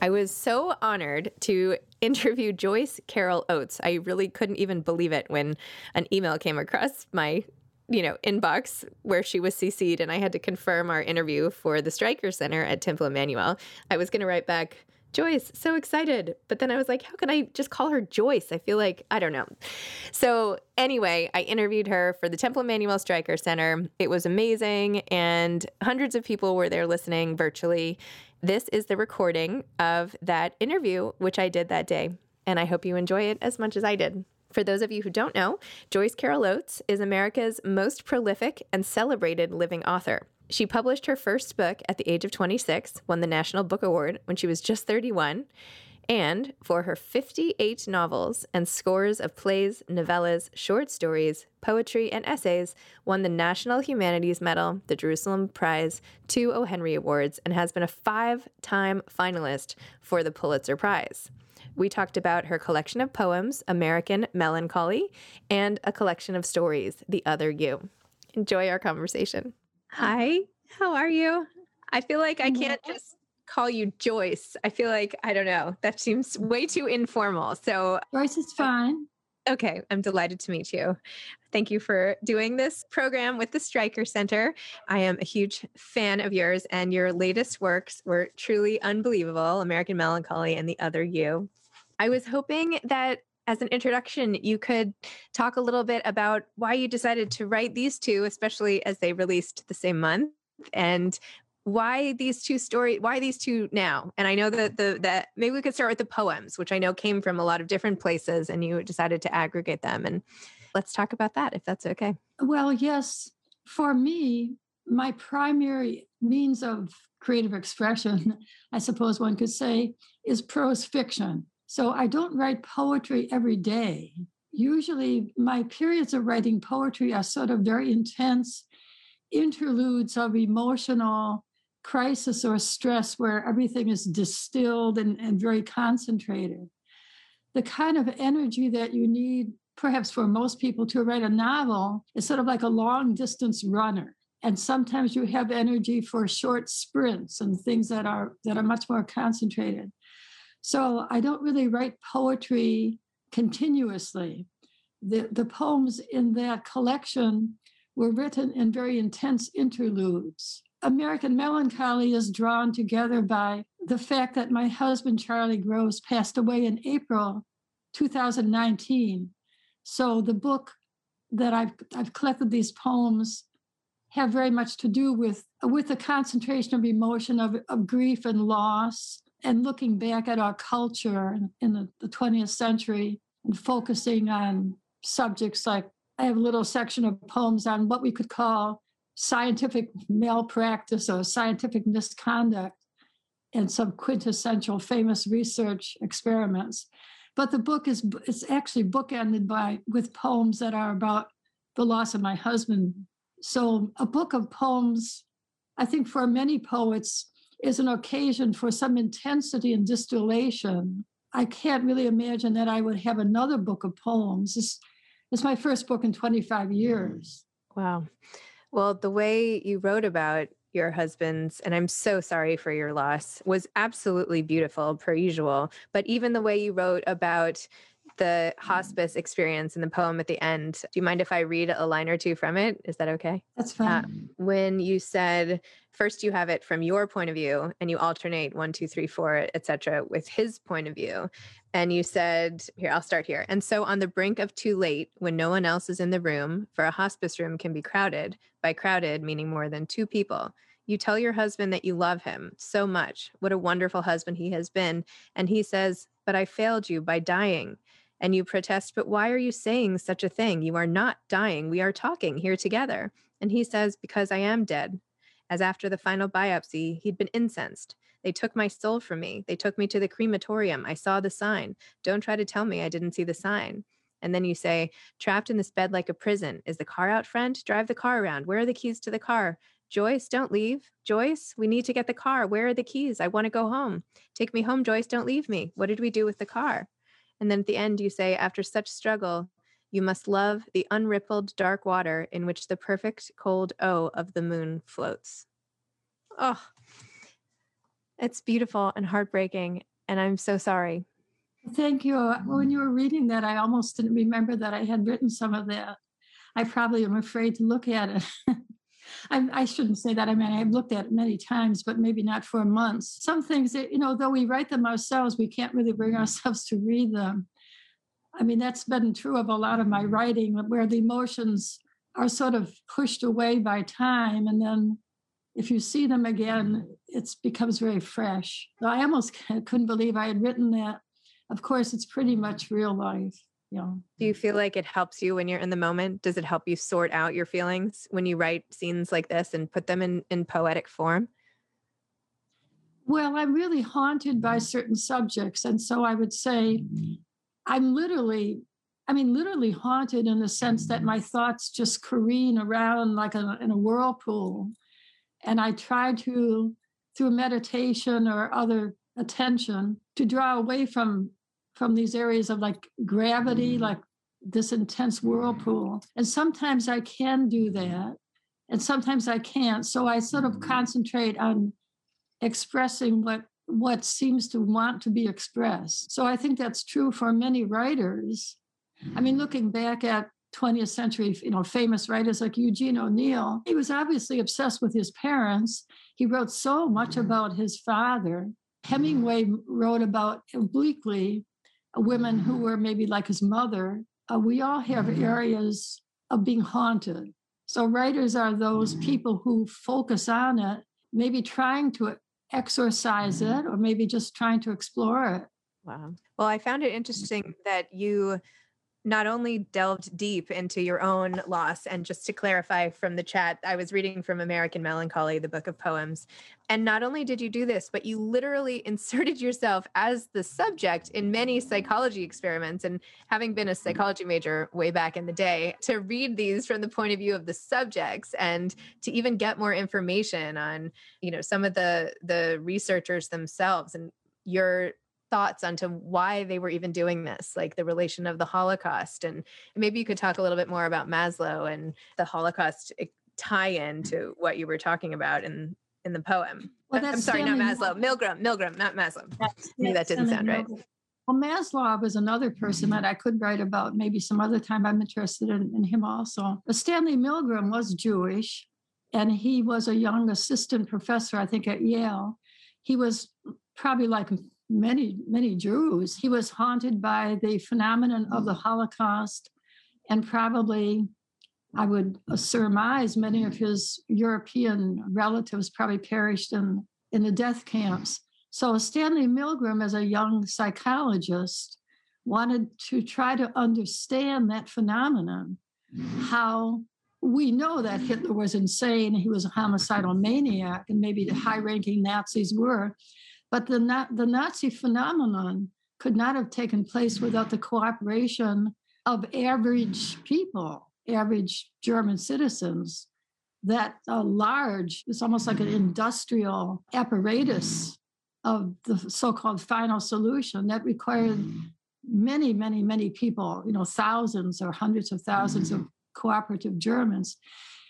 I was so honored to interview Joyce Carol Oates. I really couldn't even believe it when an email came across my you know, inbox where she was CC'd and I had to confirm our interview for the Streicker Center at Temple Emanu-El. I was going to write back, Joyce, so excited. But then I was like, how can I just call her Joyce? I feel like, I don't know. So, anyway, I interviewed her for the Temple Emanu-El Streicker Center. It was amazing, and hundreds of people were there listening virtually. This is the recording of that interview, which I did that day, and I hope you enjoy it as much as I did. For those of you who don't know, Joyce Carol Oates is America's most prolific and celebrated living author. She published her first book at the age of 26, won the National Book Award when she was just 31, and for her 58 novels and scores of plays, novellas, short stories, poetry, and essays, won the National Humanities Medal, the Jerusalem Prize, two O. Henry Awards, and has been a five time finalist for the Pulitzer Prize. We talked about her collection of poems, American Melancholy, and a collection of stories, The Other You. Enjoy our conversation. Hi, how are you? I feel like I mm-hmm. can't just call you Joyce. I feel like, I don't know, that seems way too informal. So, Joyce is fine. Okay, I'm delighted to meet you. Thank you for doing this program with the Streicker Center. I am a huge fan of yours, and your latest works were truly unbelievable American Melancholy and The Other You. I was hoping that as an introduction, you could talk a little bit about why you decided to write these two, especially as they released the same month, and why these two stories why these two now? And i know that the that maybe we could start with the poems which i know came from a lot of different places and you decided to aggregate them and let's talk about that if that's okay. Well yes. For me my primary means of creative expression i suppose one could say is prose fiction so i don't write poetry every day usually my periods of writing poetry are sort of very intense interludes of emotional crisis or stress where everything is distilled and, and very concentrated. The kind of energy that you need, perhaps for most people, to write a novel is sort of like a long distance runner. And sometimes you have energy for short sprints and things that are that are much more concentrated. So I don't really write poetry continuously. The, the poems in that collection were written in very intense interludes. American melancholy is drawn together by the fact that my husband, Charlie Gross, passed away in April 2019. So the book that I've, I've collected these poems have very much to do with, with the concentration of emotion of, of grief and loss and looking back at our culture in the, the 20th century and focusing on subjects like I have a little section of poems on what we could call scientific malpractice or scientific misconduct and some quintessential famous research experiments. But the book is it's actually bookended by with poems that are about the loss of my husband. So a book of poems, I think for many poets, is an occasion for some intensity and distillation. I can't really imagine that I would have another book of poems. It's, it's my first book in 25 years. Wow. Well, the way you wrote about your husband's, and I'm so sorry for your loss, was absolutely beautiful, per usual. But even the way you wrote about the hospice experience in the poem at the end. Do you mind if I read a line or two from it? Is that okay? That's fine. Uh, when you said first you have it from your point of view and you alternate one, two, three, four, etc., with his point of view. And you said, here, I'll start here. And so on the brink of too late, when no one else is in the room, for a hospice room can be crowded, by crowded meaning more than two people. You tell your husband that you love him so much. What a wonderful husband he has been. And he says, But I failed you by dying. And you protest, but why are you saying such a thing? You are not dying. We are talking here together. And he says, Because I am dead. As after the final biopsy, he'd been incensed. They took my soul from me. They took me to the crematorium. I saw the sign. Don't try to tell me I didn't see the sign. And then you say, trapped in this bed like a prison. Is the car out front? Drive the car around. Where are the keys to the car? Joyce, don't leave. Joyce, we need to get the car. Where are the keys? I want to go home. Take me home, Joyce. Don't leave me. What did we do with the car? And then at the end, you say, after such struggle, you must love the unrippled dark water in which the perfect cold O of the moon floats. Oh, it's beautiful and heartbreaking. And I'm so sorry. Thank you. Uh, when you were reading that, I almost didn't remember that I had written some of that. I probably am afraid to look at it. I, I, shouldn't say that. I mean, I've looked at it many times, but maybe not for months. Some things that, you know, though we write them ourselves, we can't really bring mm-hmm. ourselves to read them. I mean, that's been true of a lot of my writing, where the emotions are sort of pushed away by time. And then if you see them again, mm-hmm. it becomes very fresh. I almost couldn't believe I had written that. Of course, it's pretty much real life. Yeah. Do you feel like it helps you when you're in the moment? Does it help you sort out your feelings when you write scenes like this and put them in, in poetic form? Well, I'm really haunted by mm-hmm. certain subjects. And so I would say mm-hmm. I'm literally, I mean, literally haunted in the sense that my mm-hmm. thoughts just careen around like a, in a whirlpool. And I try to, through meditation or other attention, to draw away from from these areas of like gravity, mm-hmm. like this intense whirlpool. Mm-hmm. And sometimes I can do mm-hmm. that, and sometimes I can't. So I sort of concentrate on expressing what what seems to want to be expressed. So I think that's true for many writers. I mean, looking back at 20th century, you know, famous writers like Eugene O'Neill, he was obviously obsessed with his parents. He wrote so much about his father. Hemingway wrote about obliquely women who were maybe like his mother. Uh, we all have mm-hmm. areas of being haunted. So writers are those mm-hmm. people who focus on it, maybe trying to exorcise mm-hmm. it or maybe just trying to explore it. Wow. Well, I found it interesting that you not only delved deep into your own loss, and just to clarify from the chat, I was reading from American Melancholy, the book of poems. And not only did you do this, but you literally inserted yourself as the subject in many psychology experiments. And having been a mm-hmm. psychology major way back in the day, to read these from the point of view of the subjects and to even get more information on, you know, some of the the researchers themselves and your thoughts onto why they were even doing this, like the relation of the Holocaust. And maybe you could talk a little bit more about Maslow and the Holocaust eh, tie-in to what you were talking about in in the poem. Well, I'm sorry, not Maslow, Milgram, Milgram, not Maslow. Maybe that didn't sound right. Well, Maslow was another person that I could write about maybe some other time. I'm interested in, in him also. But Stanley Milgram was Jewish, and he was a young assistant professor, I think, at Yale. He was probably like many, many Jews. He was haunted by the phenomenon of the Holocaust, and probably, I would surmise, many of his European relatives probably perished in, in the death camps. So Stanley Milgram, as a young psychologist, wanted to try to understand that phenomenon, how we know that Hitler was insane, he was a homicidal maniac, and maybe the high ranking Nazis were. But the, the Nazi phenomenon could not have taken place without the cooperation of average people, average German citizens. That a large, it's almost like an industrial apparatus of the so called final solution that required many, many, many people, you know, thousands or hundreds of thousands of cooperative Germans.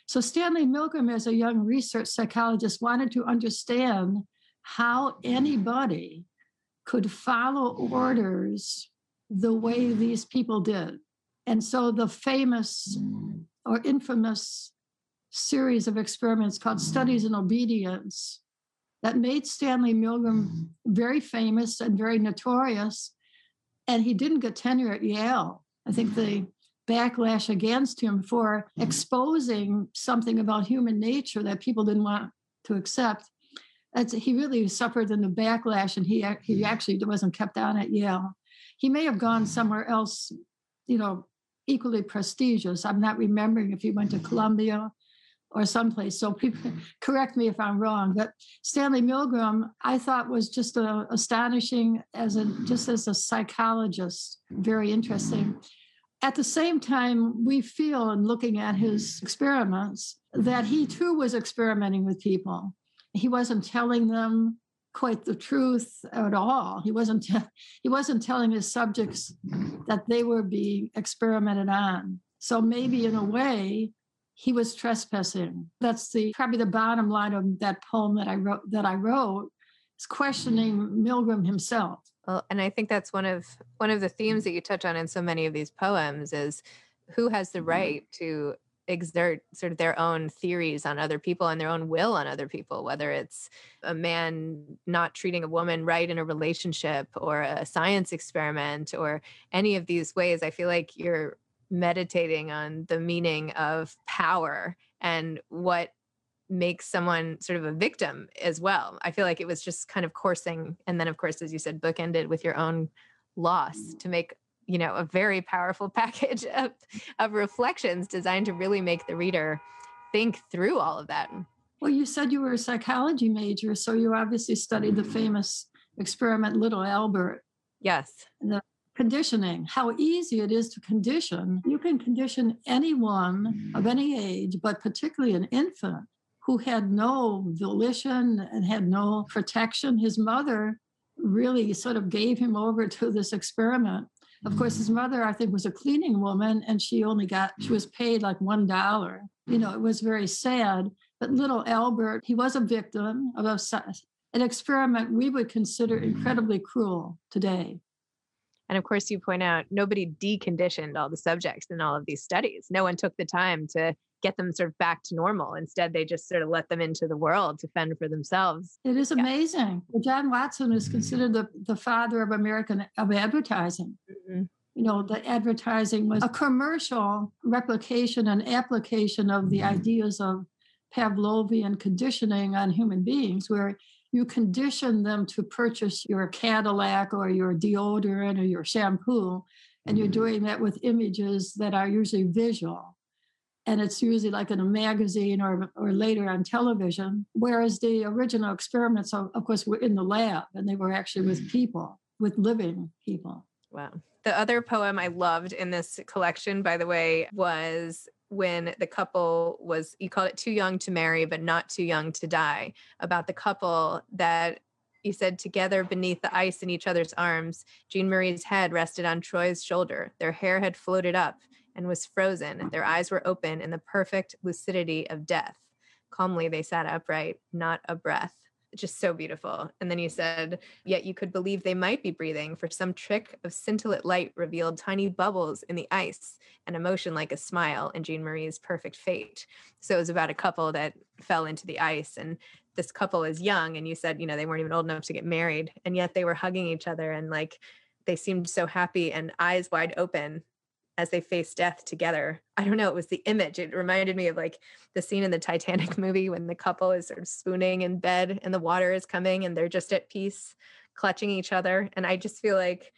So Stanley Milgram, as a young research psychologist, wanted to understand how anybody could follow orders the way these people did. And so the famous or infamous series of experiments called Studies in Obedience that made Stanley Milgram very famous and very notorious. And he didn't get tenure at Yale. I think the backlash against him for exposing something about human nature that people didn't want to accept that's, he really suffered in the backlash, and he he actually wasn't kept on at Yale. he may have gone mm-hmm. somewhere else, you know, equally prestigious. I'm not remembering if he went to mm-hmm. Columbia or someplace. So people correct me if I'm wrong. But Stanley Milgram, I thought was just a, astonishing as a just as a psychologist, very interesting. Mm-hmm. At the same time, we feel in looking at his experiments that he too was experimenting with people. He wasn't telling them quite the truth at all. He wasn't te- he wasn't telling his subjects that they were being experimented on. So maybe in a way, he was trespassing. That's the probably the bottom line of that poem that I wrote that I wrote is questioning Milgram himself. Well, and I think that's one of one of the themes that you touch on in so many of these poems is who has the mm-hmm. right to exert sort of their own theories on other people and their own will on other people, whether it's a man not treating a woman right in a relationship or a science experiment or any of these ways. I feel like you're meditating on the meaning of power and what makes someone sort of a victim as well. I feel like it was just kind of coursing. And then, of course, as you said, bookended with your own loss mm. to make you know a very powerful package of, of reflections designed to really make the reader think through all of that well you said you were a psychology major so you obviously studied the famous experiment little albert yes the conditioning, how easy it is to condition. You can condition anyone of any age, but particularly an infant who had no volition and had no protection. His mother really sort of gave him over to this experiment. Of course, his mother, I think, was a cleaning woman and she only got, she was paid like $1. You know, it was very sad. But little Albert, he was a victim of a, an experiment we would consider mm. incredibly cruel today. And of course, you point out nobody deconditioned all the subjects in all of these studies. No one took the time to get them sort of back to normal. Instead, they just sort of let them into the world to fend for themselves. It is amazing. Yeah. John Watson is considered the, the father of American of advertising. Mm-hmm. You know, the advertising was a commercial replication and application of the ideas of Pavlovian conditioning on human beings, where you condition them to purchase your Cadillac or your deodorant or your shampoo. And you're mm-hmm. doing that with images that are usually visual. And it's usually like in a magazine or, or later on television. Whereas the original experiments, of, of course, were in the lab and they were actually with mm-hmm. people, with living people. Wow. The other poem I loved in this collection, by the way, was when the couple was you called it too young to marry but not too young to die about the couple that you said together beneath the ice in each other's arms jean marie's head rested on troy's shoulder their hair had floated up and was frozen their eyes were open in the perfect lucidity of death calmly they sat upright not a breath just so beautiful. And then you said, yet you could believe they might be breathing, for some trick of scintillate light revealed tiny bubbles in the ice and emotion like a smile in Jean Marie's perfect fate. So it was about a couple that fell into the ice and this couple is young and you said, you know, they weren't even old enough to get married and yet they were hugging each other and like they seemed so happy and eyes wide open as they face death together. I don't know, it was the image. It reminded me of like the scene in the Titanic movie when the couple is sort of spooning in bed and the water is coming and they're just at peace, clutching each other. And I just feel like,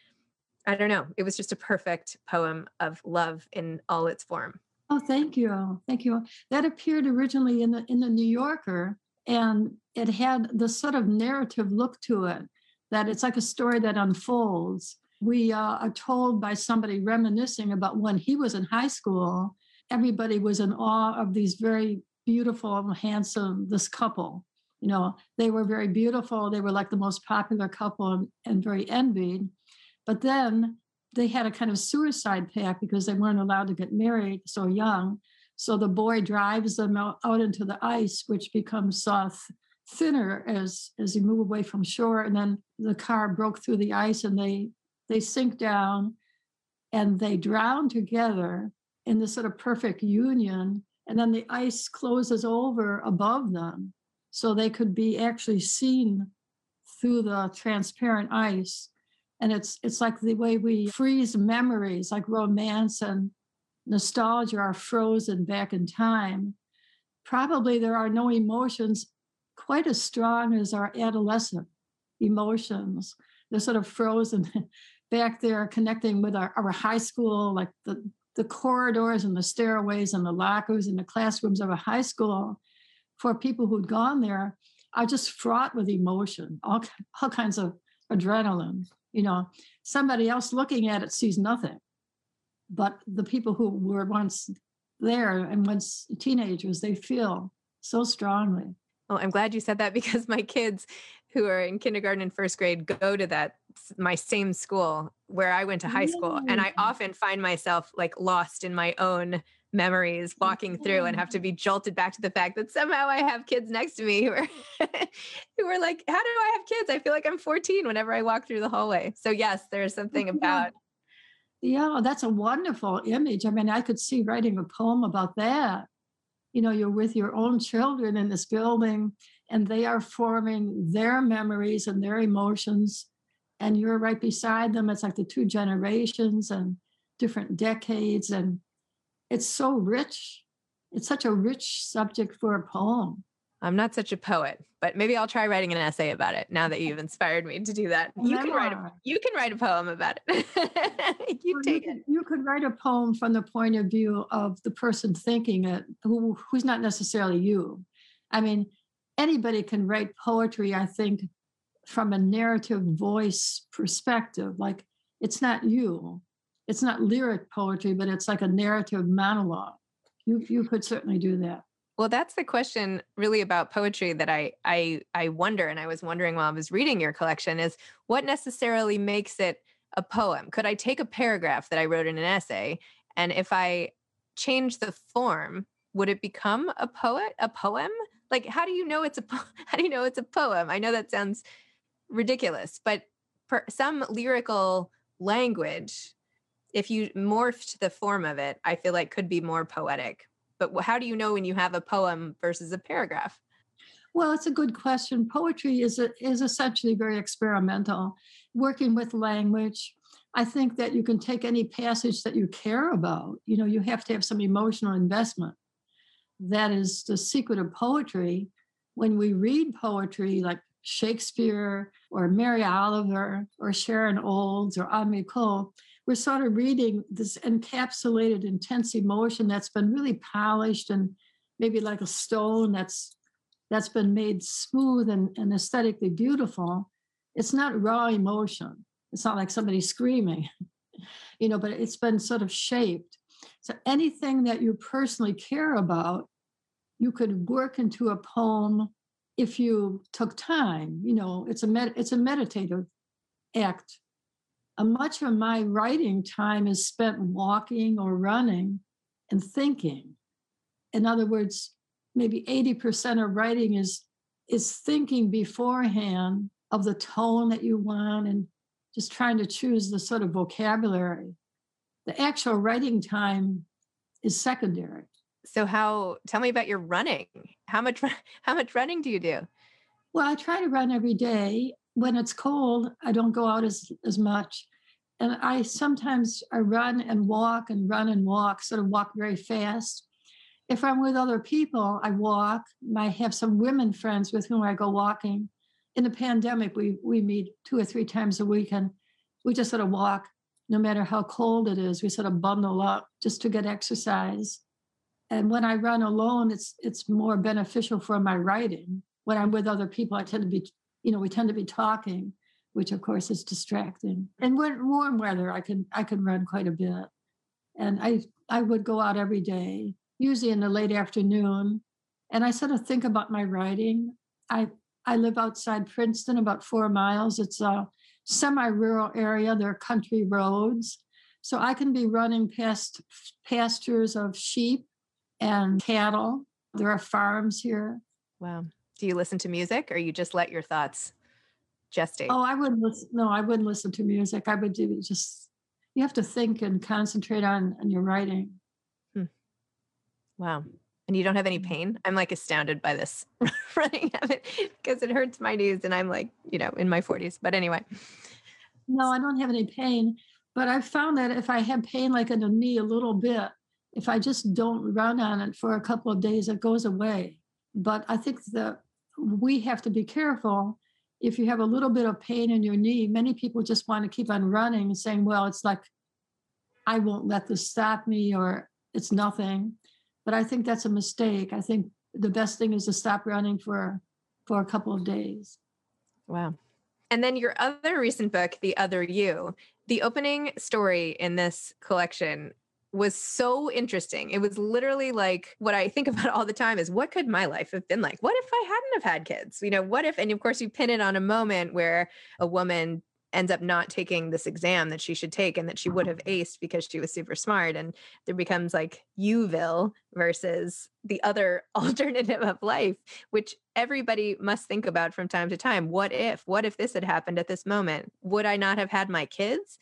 I don't know, it was just a perfect poem of love in all its form. Oh, thank you. Thank you. That appeared originally in the in the New Yorker and it had the sort of narrative look to it that it's like a story that unfolds we uh, are told by somebody reminiscing about when he was in high school, everybody was in awe of these very beautiful, handsome, this couple. You know, they were very beautiful. They were like the most popular couple and, and very envied. But then they had a kind of suicide pact because they weren't allowed to get married so young. So the boy drives them out, out into the ice, which becomes soft, thinner as as you move away from shore. And then the car broke through the ice and they they sink down and they drown together in this sort of perfect union. And then the ice closes over above them. So they could be actually seen through the transparent ice. And it's it's like the way we freeze memories, like romance and nostalgia are frozen back in time. Probably there are no emotions quite as strong as our adolescent emotions. They're sort of frozen back there connecting with our, our high school, like the, the corridors and the stairways and the lockers and the classrooms of a high school for people who'd gone there are just fraught with emotion, all, all kinds of adrenaline. You know, somebody else looking at it sees nothing. But the people who were once there and once teenagers, they feel so strongly. Well, I'm glad you said that because my kids who are in kindergarten and first grade go to that my same school where I went to high school and I mm. often find myself like lost in my own memories walking through and have to mm. be jolted back to the fact that somehow I have kids next to me who are who are like how do I have kids? I feel like I'm 14 whenever I walk through the hallway. So yes there's something about yeah that's a wonderful image. I mean I could see writing a poem about that. You know you're with your own children in this building and they are forming their memories and their emotions and you're right beside them it's like the two generations and different decades and it's so rich it's such a rich subject for a poem I'm not such a poet, but maybe I'll try writing an essay about it now that you've inspired me to do that. You can write a you can write a poem about it. you well, take you, it. You could write a poem from the point of view of the person thinking it, who who's not necessarily you. I mean, anybody can write poetry, I think, from a narrative voice perspective. Like it's not you. It's not lyric poetry, but it's like a narrative monologue. You you could certainly do that. Well, that's the question really about poetry that I I I wonder and I was wondering while I was reading your collection is what necessarily makes it a poem? Could I take a paragraph that I wrote in an essay and if I change the form, would it become a poet, a poem? Like how do you know it's a how do you know it's a poem? I know that sounds ridiculous, but per, some lyrical language if you morphed the form of it, I feel like could be more poetic but how do you know when you have a poem versus a paragraph? Well, it's a good question. Poetry is a, is essentially very experimental, working with language. I think that you can take any passage that you care about. You know, you have to have some emotional investment. That is the secret of poetry. When we read poetry like Shakespeare or Mary Oliver or Sharon Olds or Henri Cole, we're sort of reading this encapsulated intense emotion that's been really polished and maybe like a stone that's that's been made smooth and, and aesthetically beautiful. It's not raw emotion. It's not like somebody screaming you know but it's been sort of shaped. So anything that you personally care about you could work into a poem if you took time you know it's a med- it's a meditative act uh, much of my writing time is spent walking or running and thinking. In other words, maybe 80% of writing is is thinking beforehand of the tone that you want and just trying to choose the sort of vocabulary. The actual writing time is secondary. So how tell me about your running. How much how much running do you do? Well, I try to run every day. When it's cold, I don't go out as as much and I sometimes I run and walk and run and walk, sort of walk very fast. If I'm with other people, I walk. I have some women friends with whom I go walking. In the pandemic, we we meet two or three times a week, and we just sort of walk, no matter how cold it is. We sort of bundle up just to get exercise. And when I run alone, it's it's more beneficial for my writing. When I'm with other people, I tend to be, you know, we tend to be talking which of course is distracting. And when warm weather, I can I can run quite a bit, and I I would go out every day, usually in the late afternoon, and I sort of think about my writing. I I live outside Princeton, about four miles. It's a semi-rural area. There are country roads, so I can be running past pastures of sheep and cattle. There are farms here. Wow. Do you listen to music, or you just let your thoughts gestate? Oh, I wouldn't listen. No, I wouldn't listen to music. I would do just, you have to think and concentrate on, on your writing. Hmm. Wow. And you don't have any mm. pain? I'm like astounded by this running habit because it hurts my knees and I'm like, you know, in my 40s. But anyway. No, I don't have any pain. But I found that if I have pain like in the knee a little bit, if I just don't run on it for a couple of days, it goes away. But I think that we have to be careful if you have a little bit of pain in your knee, many people just want to keep on running and saying, well, it's like, I won't let this stop me or it's nothing. But I think that's a mistake. I think the best thing is to stop running for for a couple of days. Wow. And then your other recent book, The Other You, the opening story in this collection was so interesting. It was literally like what I think about all the time is what could my life have been like? What if I hadn't have had kids? You know, what if, and of course, you pin it on a moment where a woman ends up not taking this exam that she should take and that she would have aced because she was super smart. And there becomes like Youville versus the other alternative of life, which everybody must think about from time to time. What if? What if this had happened at this moment? Would I not have had my kids?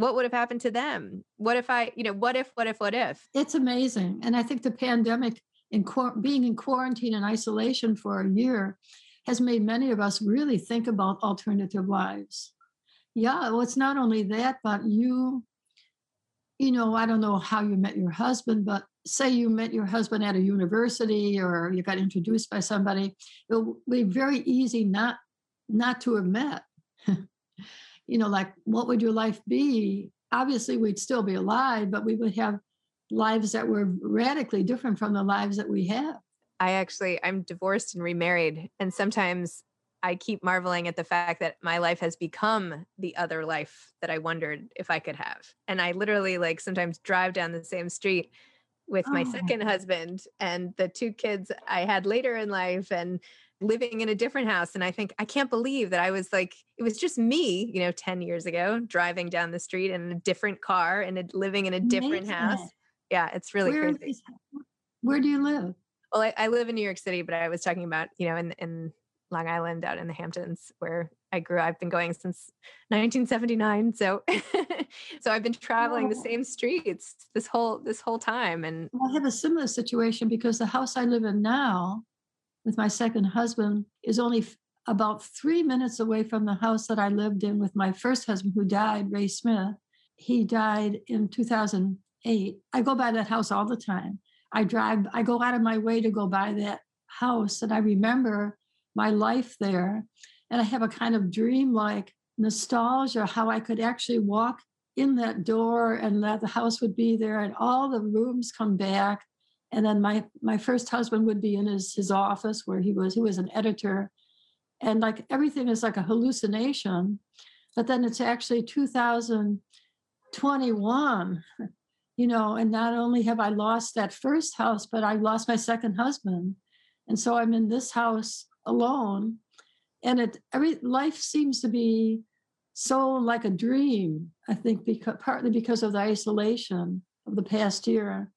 What would have happened to them? What if I, you know, what if, what if, what if? It's amazing. And I think the pandemic in being in quarantine and isolation for a year has made many of us really think about alternative lives. Yeah, well, it's not only that, but you, you know, I don't know how you met your husband, but say you met your husband at a university or you got introduced by somebody, it would be very easy not not to have met. you know, like what would your life be? Obviously, we'd still be alive, but we would have lives that were radically different from the lives that we have. I actually, I'm divorced and remarried. And sometimes I keep marveling at the fact that my life has become the other life that I wondered if I could have. And I literally, like, sometimes drive down the same street with my oh. second husband and the two kids I had later in life. And living in a different house. And I think, I can't believe that I was like, it was just me, you know, 10 years ago, driving down the street in a different car and living in a different Amazing. house. Yeah, it's really where crazy. Is, where do you live? Well, I, I, live in New York City, but I was talking about, you know, in, in Long Island out in the Hamptons where I grew. I've been going since 1979. So, so I've been traveling the same streets this whole, this whole time. And well, I have a similar situation because the house I live in now with my second husband is only about three minutes away from the house that I lived in with my first husband, who died, Ray Smith. He died in 2008. I go by that house all the time. I drive, I go out of my way to go by that house, and I remember my life there. And I have a kind of dream-like nostalgia how I could actually walk in that door and that the house would be there and all the rooms come back and then my my first husband would be in his his office where he was he was an editor. And like everything is like a hallucination. But then it's actually 2021 you know and not only have i lost that first house but i lost my second husband. And so i'm in this house alone. And it every life seems to be so like a dream i think because partly because of the isolation of the past year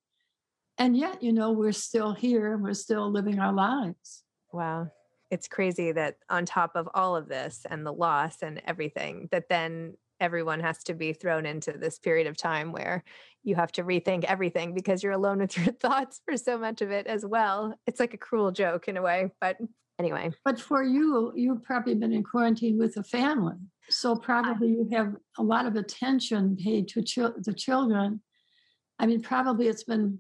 and yet you know we're still here and we're still living our lives. Wow. It's crazy that on top of all of this and the loss and everything that then everyone has to be thrown into this period of time where you have to rethink everything because you're alone with your thoughts for so much of it as well. It's like a cruel joke in a way but anyway. But for you you've probably been in quarantine with a family. So probably you have a lot of attention paid to the children. I mean probably it's been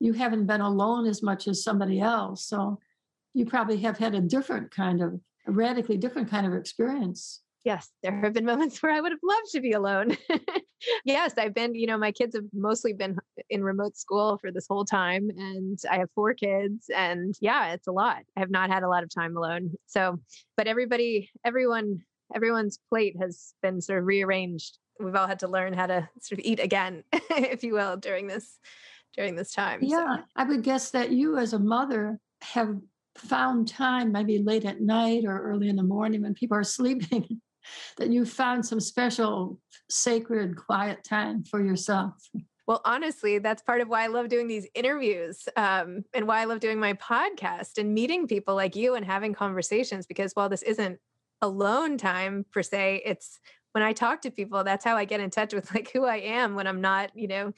you haven't been alone as much as somebody else. So you probably have had a different kind of, a radically different kind of experience. Yes, there have been moments where I would have loved to be alone. yes, I've been, you know, my kids have mostly been in remote school for this whole time, and I have four kids. And yeah, it's a lot. I have not had a lot of time alone. So, but everybody, everyone, everyone's plate has been sort of rearranged. We've all had to learn how to sort of eat again, if you will, during this during this time. Yeah, so. I would guess that you, as a mother, have found time, maybe late at night or early in the morning when people are sleeping, that you found some special sacred quiet time for yourself. Well, honestly, that's part of why I love doing these interviews um, and why I love doing my podcast and meeting people like you and having conversations. Because while this isn't alone time per se, it's when I talk to people, that's how I get in touch with like who I am when I'm not, you know,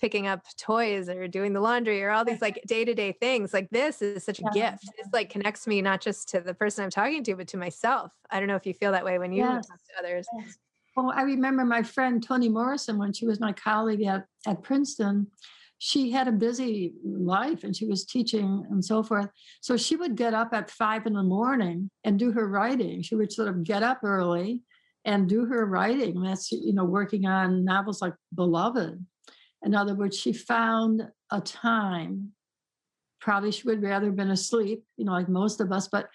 picking up toys or doing the laundry or all these like day-to-day things like this is such a yeah. gift it's like connects me not just to the person i'm talking to but to myself i don't know if you feel that way when you yes. talk to others yes. well i remember my friend toni morrison when she was my colleague at, at princeton she had a busy life and she was teaching and so forth. So she would get up at five in the morning and do her writing. She would sort of get up early and do her writing. That's, you know, working on novels like Beloved. In other words, she found a time. Probably she would rather have been asleep, you know, like most of us, but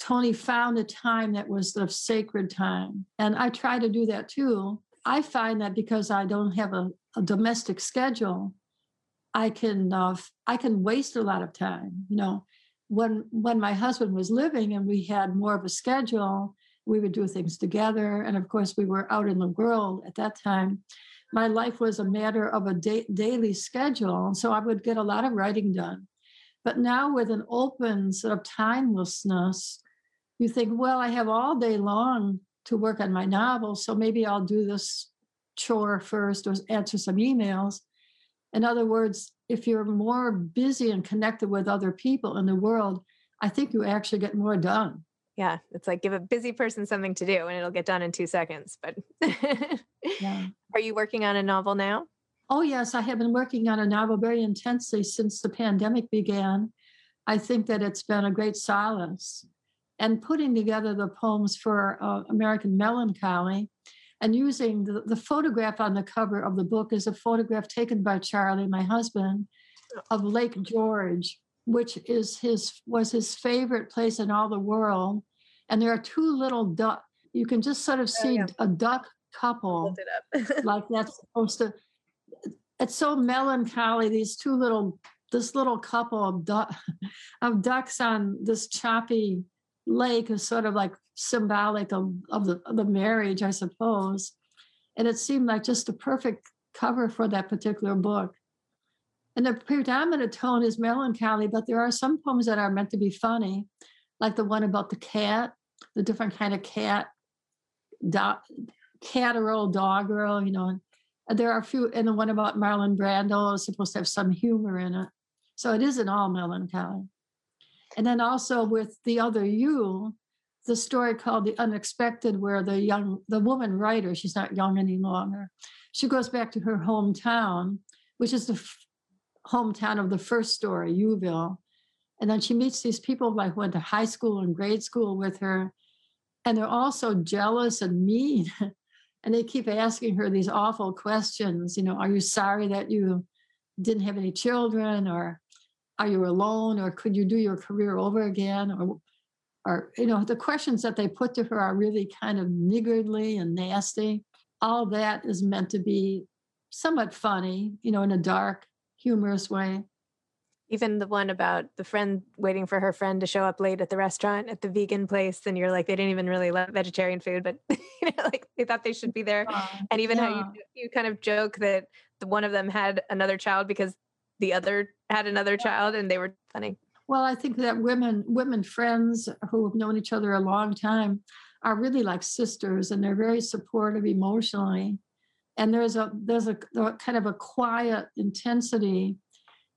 Toni found a time that was the sacred time. And I try to do that too. I find that because I don't have a, a domestic schedule, I can uh, I can waste a lot of time. You know, when when my husband was living and we had more of a schedule, we would do things together, and of course we were out in the world at that time. My life was a matter of a da- daily schedule, and so I would get a lot of writing done. But now with an open sort of timelessness, you think, well, I have all day long to work on my novel, so maybe I'll do this chore first or answer some emails. In other words, if you're more busy and connected with other people in the world, I think you actually get more done. Yeah, it's like give a busy person something to do and it'll get done in two seconds. But yeah. are you working on a novel now? Oh, yes. I have been working on a novel very intensely since the pandemic began. I think that it's been a great solace. And putting together the poems for uh, American Melancholy and using the, the photograph on the cover of the book is a photograph taken by Charlie, my husband, of Lake George, which is his was his favorite place in all the world. And there are two little duck. You can just sort of oh, see oh, yeah. a duck couple, like that's supposed to. It's so melancholy. These two little, this little couple of duck, of ducks on this choppy lake is sort of like symbolic of, of, the, of the marriage, I suppose. And it seemed like just a perfect cover for that particular book. And the predominant tone is melancholy, but there are some poems that are meant to be funny, like the one about the cat, the different kind of cat, dog, cat or dog girl, you know. And there are a few, and the one about Marlon Brando is supposed to have some humor in it. So it isn't all melancholy. And then also with the other you, the story called The Unexpected, where the young, the woman writer, she's not young any longer, she goes back to her hometown, which is the f- hometown of the first story, Youville. And then she meets these people like went to high school and grade school with her. And they're all so jealous and mean. and they keep asking her these awful questions. You know, are you sorry that you didn't have any children? Or are you alone? Or could you do your career over again? Or or you know, the questions that they put to her are really kind of niggardly and nasty. All that is meant to be somewhat funny, you know, in a dark, humorous way. Even the one about the friend waiting for her friend to show up late at the restaurant at the vegan place, and you're like, they didn't even really love vegetarian food, but you know, like they thought they should be there. and even yeah. how you you kind of joke that the one of them had another child because the other had another child, and they were funny. Well, I think that women women friends who have known each other a long time are really like sisters, and they're very supportive emotionally. And there's a there's a, a kind of a quiet intensity.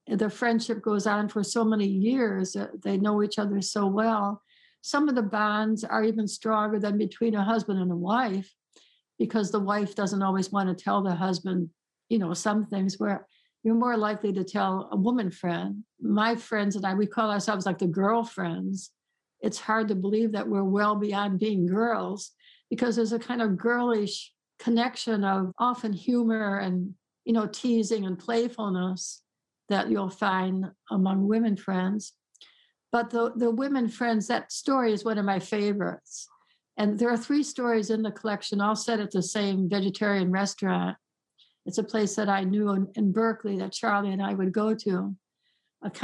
The friendship goes on for so many years. They know each other so well. Some of the bonds are even stronger than between a husband and a wife, because the wife doesn't always want to tell the husband, you know, some things where you're more likely to tell a woman friend. My friends and I, we call ourselves like the girlfriends. It's hard to believe that we're well beyond being girls because there's a kind of girlish connection of often humor and you know teasing and playfulness that you'll find among women friends but the the women friends that story is one of my favorites and there are three stories in the collection all set at the same vegetarian restaurant it's a place that I knew in, in Berkeley that Charlie and I would go to.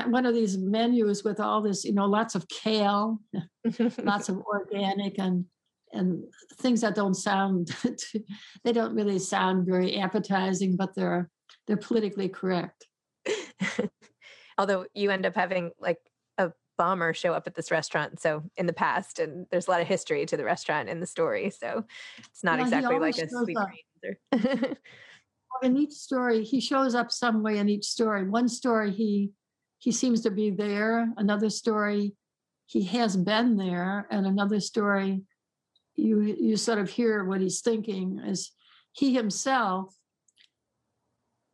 one of these menus with all this, you know, lots of kale, lots of organic and and things that don't sound they don't really sound very appetizing, but they're they're politically correct. Although you end up having like a bomber show up at this restaurant, so in the past, and there's a lot of history to the restaurant in the story, so it's not yeah, exactly like a sweet in each story, he shows up some way in each story. One story, he he seems to be there. Another story, he has been there, and another story, you you sort of hear what he's thinking. As he himself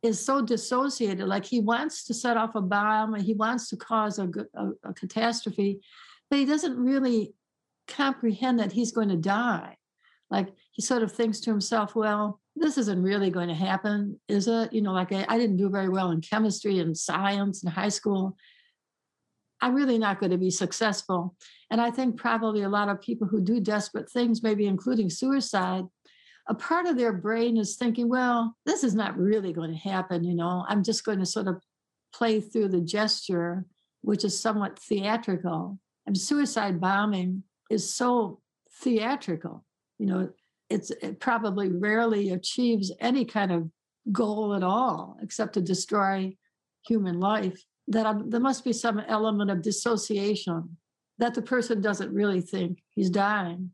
is so dissociated. Like he wants to set off a bomb, he wants to cause a, a, a catastrophe, but he doesn't really comprehend that he's going to die. Like he sort of thinks to himself, well, this isn't really going to happen, is it? You know, like I, I didn't do very well in chemistry and science in high school. I'm really not going to be successful. And I think probably a lot of people who do desperate things, maybe including suicide, a part of their brain is thinking, well, this is not really going to happen. You know, I'm just going to sort of play through the gesture, which is somewhat theatrical. And suicide bombing is so theatrical. You know, it's it probably rarely achieves any kind of goal at all except to destroy human life that I'm, there must be some element of dissociation that the person doesn't really think he's dying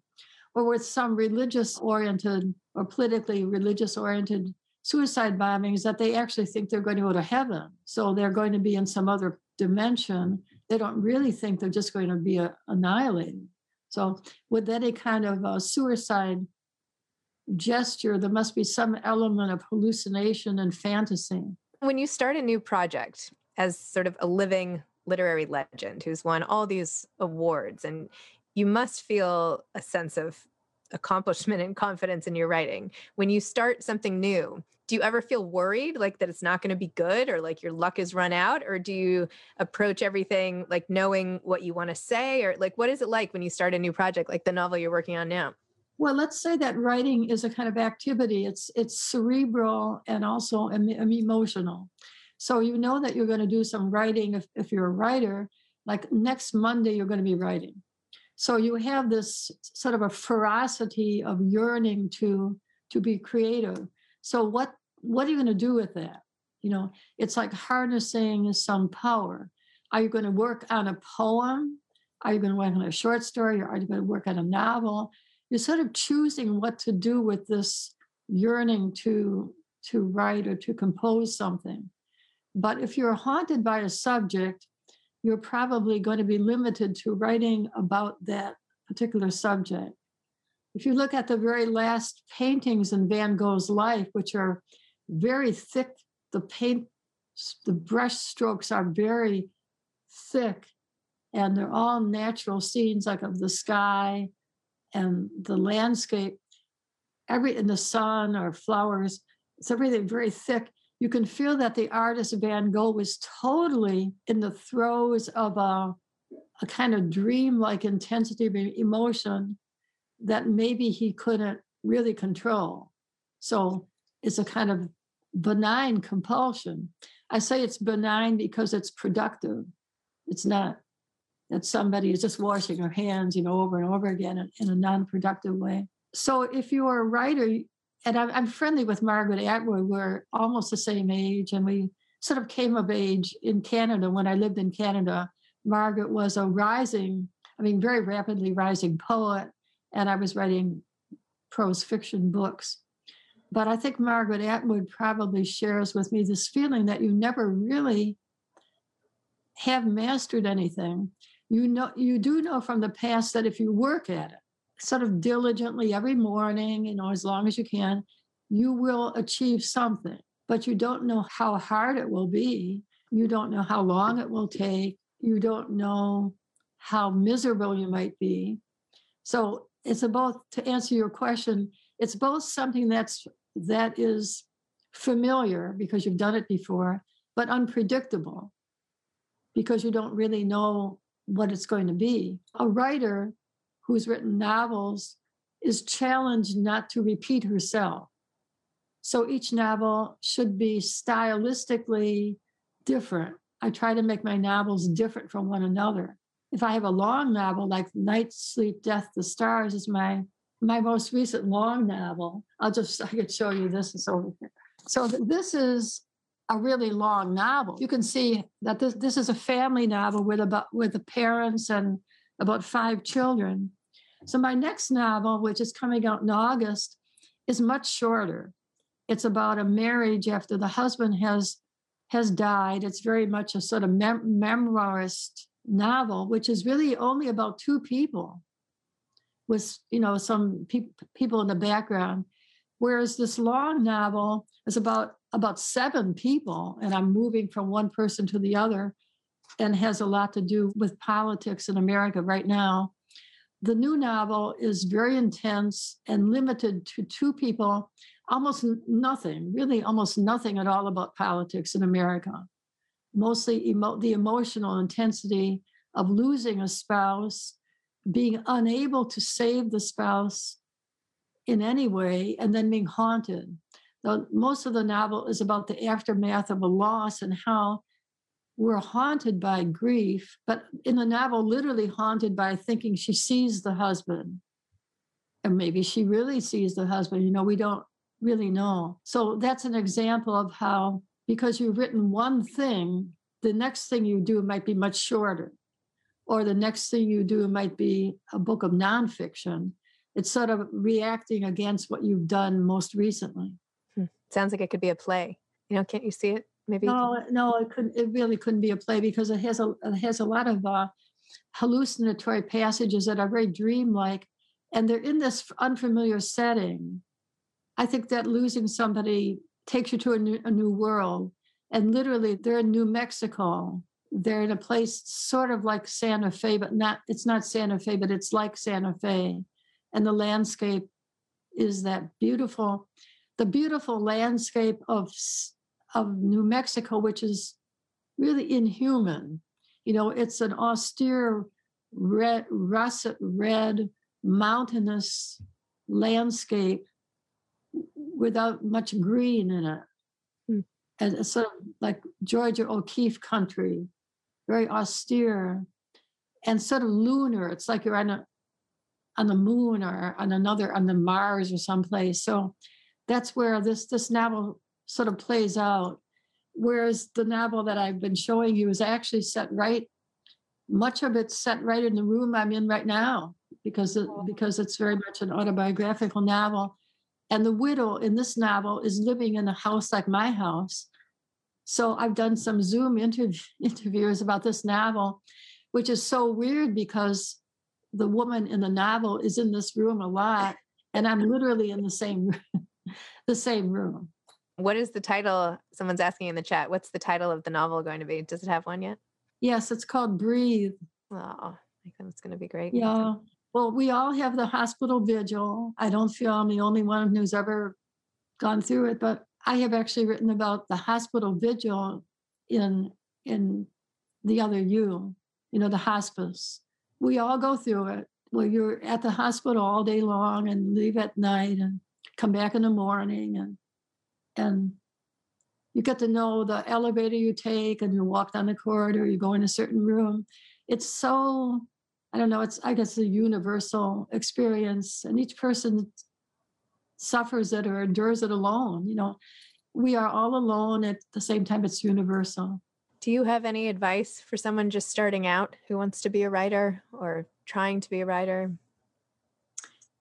or with some religious oriented or politically religious oriented suicide bombings that they actually think they're going to go to heaven. So they're going to be in some other dimension. They don't really think they're just going to be uh, annihilated. So with any kind of uh, suicide gesture, there must be some element of hallucination and fantasy. When you start a new project as sort of a living literary legend who's won all these awards, and you must feel a sense of accomplishment and confidence in your writing. When you start something new, do you ever feel worried like that it's not going to be good or like your luck is run out or do you approach everything like knowing what you want to say or like what is it like when you start a new project like the novel you're working on now? Well, let's say that writing is a kind of activity. It's it's cerebral and also emotional. So you know that you're going to do some writing if, if you're a writer. Like next Monday, you're going to be writing. So you have this sort of a ferocity of yearning to to be creative. So what what are you going to do with that? You know, it's like harnessing some power. Are you going to work on a poem? Are you going to work on a short story? Or are you going to work on a novel? you're sort of choosing what to do with this yearning to to write or to compose something but if you're haunted by a subject you're probably going to be limited to writing about that particular subject if you look at the very last paintings in van gogh's life which are very thick the paint the brush strokes are very thick and they're all natural scenes like of the sky and the landscape, every in the sun or flowers, it's everything very thick. You can feel that the artist Van Gogh was totally in the throes of a, a kind of dream-like intensity of emotion that maybe he couldn't really control. So it's a kind of benign compulsion. I say it's benign because it's productive. It's not that somebody is just washing her hands, you know, over and over again in, in a non-productive way. So if you're a writer, and I'm, I'm friendly with Margaret Atwood, we're almost the same age, and we sort of came of age in Canada when I lived in Canada. Margaret was a rising, I mean, very rapidly rising poet, and I was writing prose fiction books. But I think Margaret Atwood probably shares with me this feeling that you never really have mastered anything you know you do know from the past that if you work at it sort of diligently every morning you know as long as you can you will achieve something but you don't know how hard it will be. You don't know how long it will take. You don't know how miserable you might be. So it's both to answer your question it's both something that's that is familiar because you've done it before but unpredictable because you don't really know what it's going to be. A writer who's written novels is challenged not to repeat herself. So each novel should be stylistically different. I try to make my novels different from one another. If I have a long novel like Night, Sleep, Death, the Stars is my my most recent long novel. I'll just I could show you this. is over here. So this is a really long novel. You can see that this, this is a family novel with about with the parents and about five children. So my next novel, which is coming out in August, is much shorter. It's about a marriage after the husband has has died. It's very much a sort of mem- memoirist novel, which is really only about two people, with you know some pe- people in the background. Whereas this long novel is about about seven people, and I'm moving from one person to the other, and has a lot to do with politics in America right now. The new novel is very intense and limited to two people, almost nothing, really almost nothing at all about politics in America. Mostly emo- the emotional intensity of losing a spouse, being unable to save the spouse in any way, and then being haunted. The, most of the novel is about the aftermath of a loss and how we're haunted by grief, but in the novel, literally haunted by thinking she sees the husband. And maybe she really sees the husband. You know, we don't really know. So that's an example of how, because you've written one thing, the next thing you do might be much shorter, or the next thing you do might be a book of nonfiction. It's sort of reacting against what you've done most recently. Hmm. Sounds like it could be a play. You know, can't you see it? Maybe no, no, it couldn't. It really couldn't be a play because it has a it has a lot of uh, hallucinatory passages that are very dreamlike, and they're in this unfamiliar setting. I think that losing somebody takes you to a new, a new world, and literally they're in New Mexico. They're in a place sort of like Santa Fe, but not. It's not Santa Fe, but it's like Santa Fe, and the landscape is that beautiful, the beautiful landscape of of New Mexico, which is really inhuman. You know, it's an austere, red, russet red, mountainous landscape without much green in it. Hmm. And it's sort of like Georgia O'Keeffe country, very austere and sort of lunar. It's like you're on a on the moon or on another on the Mars or someplace. So that's where this this novel sort of plays out. Whereas the novel that I've been showing you is actually set right, much of it's set right in the room I'm in right now because it, oh. because it's very much an autobiographical novel. And the widow in this novel is living in a house like my house. So I've done some Zoom interv- interviews about this novel, which is so weird because the woman in the novel is in this room a lot, and I'm literally in the same the same room. What is the title? Someone's asking in the chat. What's the title of the novel going to be? Does it have one yet? Yes, it's called Breathe. Oh, I think that's going to be great. Yeah. Well, we all have the hospital vigil. I don't feel I'm the only one who's ever gone through it, but I have actually written about the hospital vigil in in the other you, you know, the hospice. We all go through it. Well, you're at the hospital all day long and leave at night and come back in the morning and and you get to know the elevator you take and you walk down the corridor you go in a certain room. It's so i don't know it's i guess a universal experience and each person suffers it or endures it alone you know. We are all alone at the same time it's universal. Do you have any advice for someone just starting out who wants to be a writer or trying to be a writer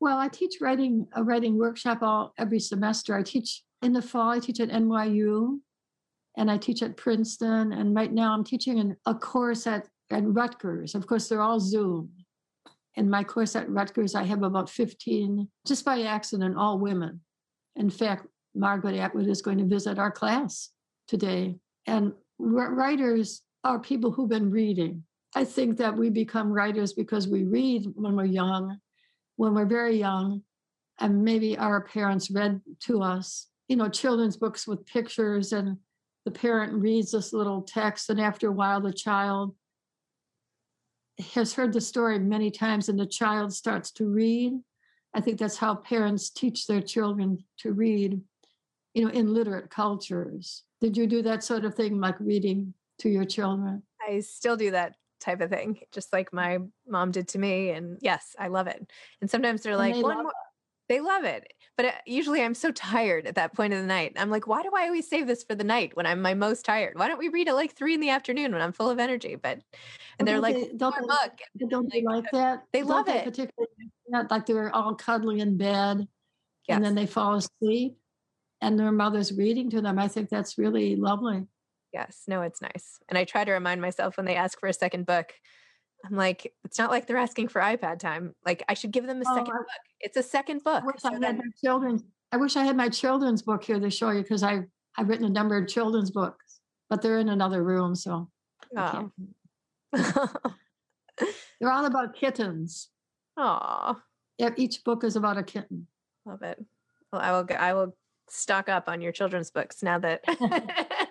well i teach writing a writing workshop all every semester i teach in the fall, I teach at NYU and I teach at Princeton. And right now, I'm teaching an, a course at, at Rutgers. Of course, they're all Zoom. In my course at Rutgers, I have about 15, just by accident, all women. In fact, Margaret Atwood is going to visit our class today. And writers are people who've been reading. I think that we become writers because we read when we're young, when we're very young, and maybe our parents read to us you know, children's books with pictures, and the parent reads this little text, and after a while, the child has heard the story many times, and the child starts to read. I think that's how parents teach their children to read, you know, in literate cultures. Did you do that sort of thing, like reading to your children? I still do that type of thing, just like my mom did to me. And yes, I love it. And sometimes they're and like, they one more, they love it. But uh, usually I'm so tired at that point of the night. I'm like, why do I always save this for the night when I'm my most tired? Why don't we read at like three in the afternoon when I'm full of energy? But and they're like, they, don't, they, book. don't they like that? They love they it. Particularly like they're all cuddling in bed yes. and then they fall asleep and their mother's reading to them. I think that's really lovely. Yes, no, it's nice. And I try to remind myself when they ask for a second book, I'm like, it's not like they're asking for iPad time. Like I should give them a oh, second I, book. It's a second book. I wish, so I, had my children's, I wish I had my children's book here to show you because I I've written a number of children's books, but they're in another room, so Oh. they're all about kittens. Aw. Yeah, Each book is about a kitten. Love it. Well, I will. Go, I will stock up on your children's books now that.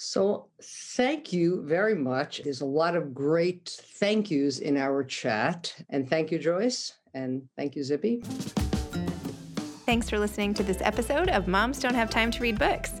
So, thank you very much. There's a lot of great thank yous in our chat. And thank you, Joyce. And thank you, Zibby. Thanks for listening to this episode of Moms Don't Have Time to Read Books.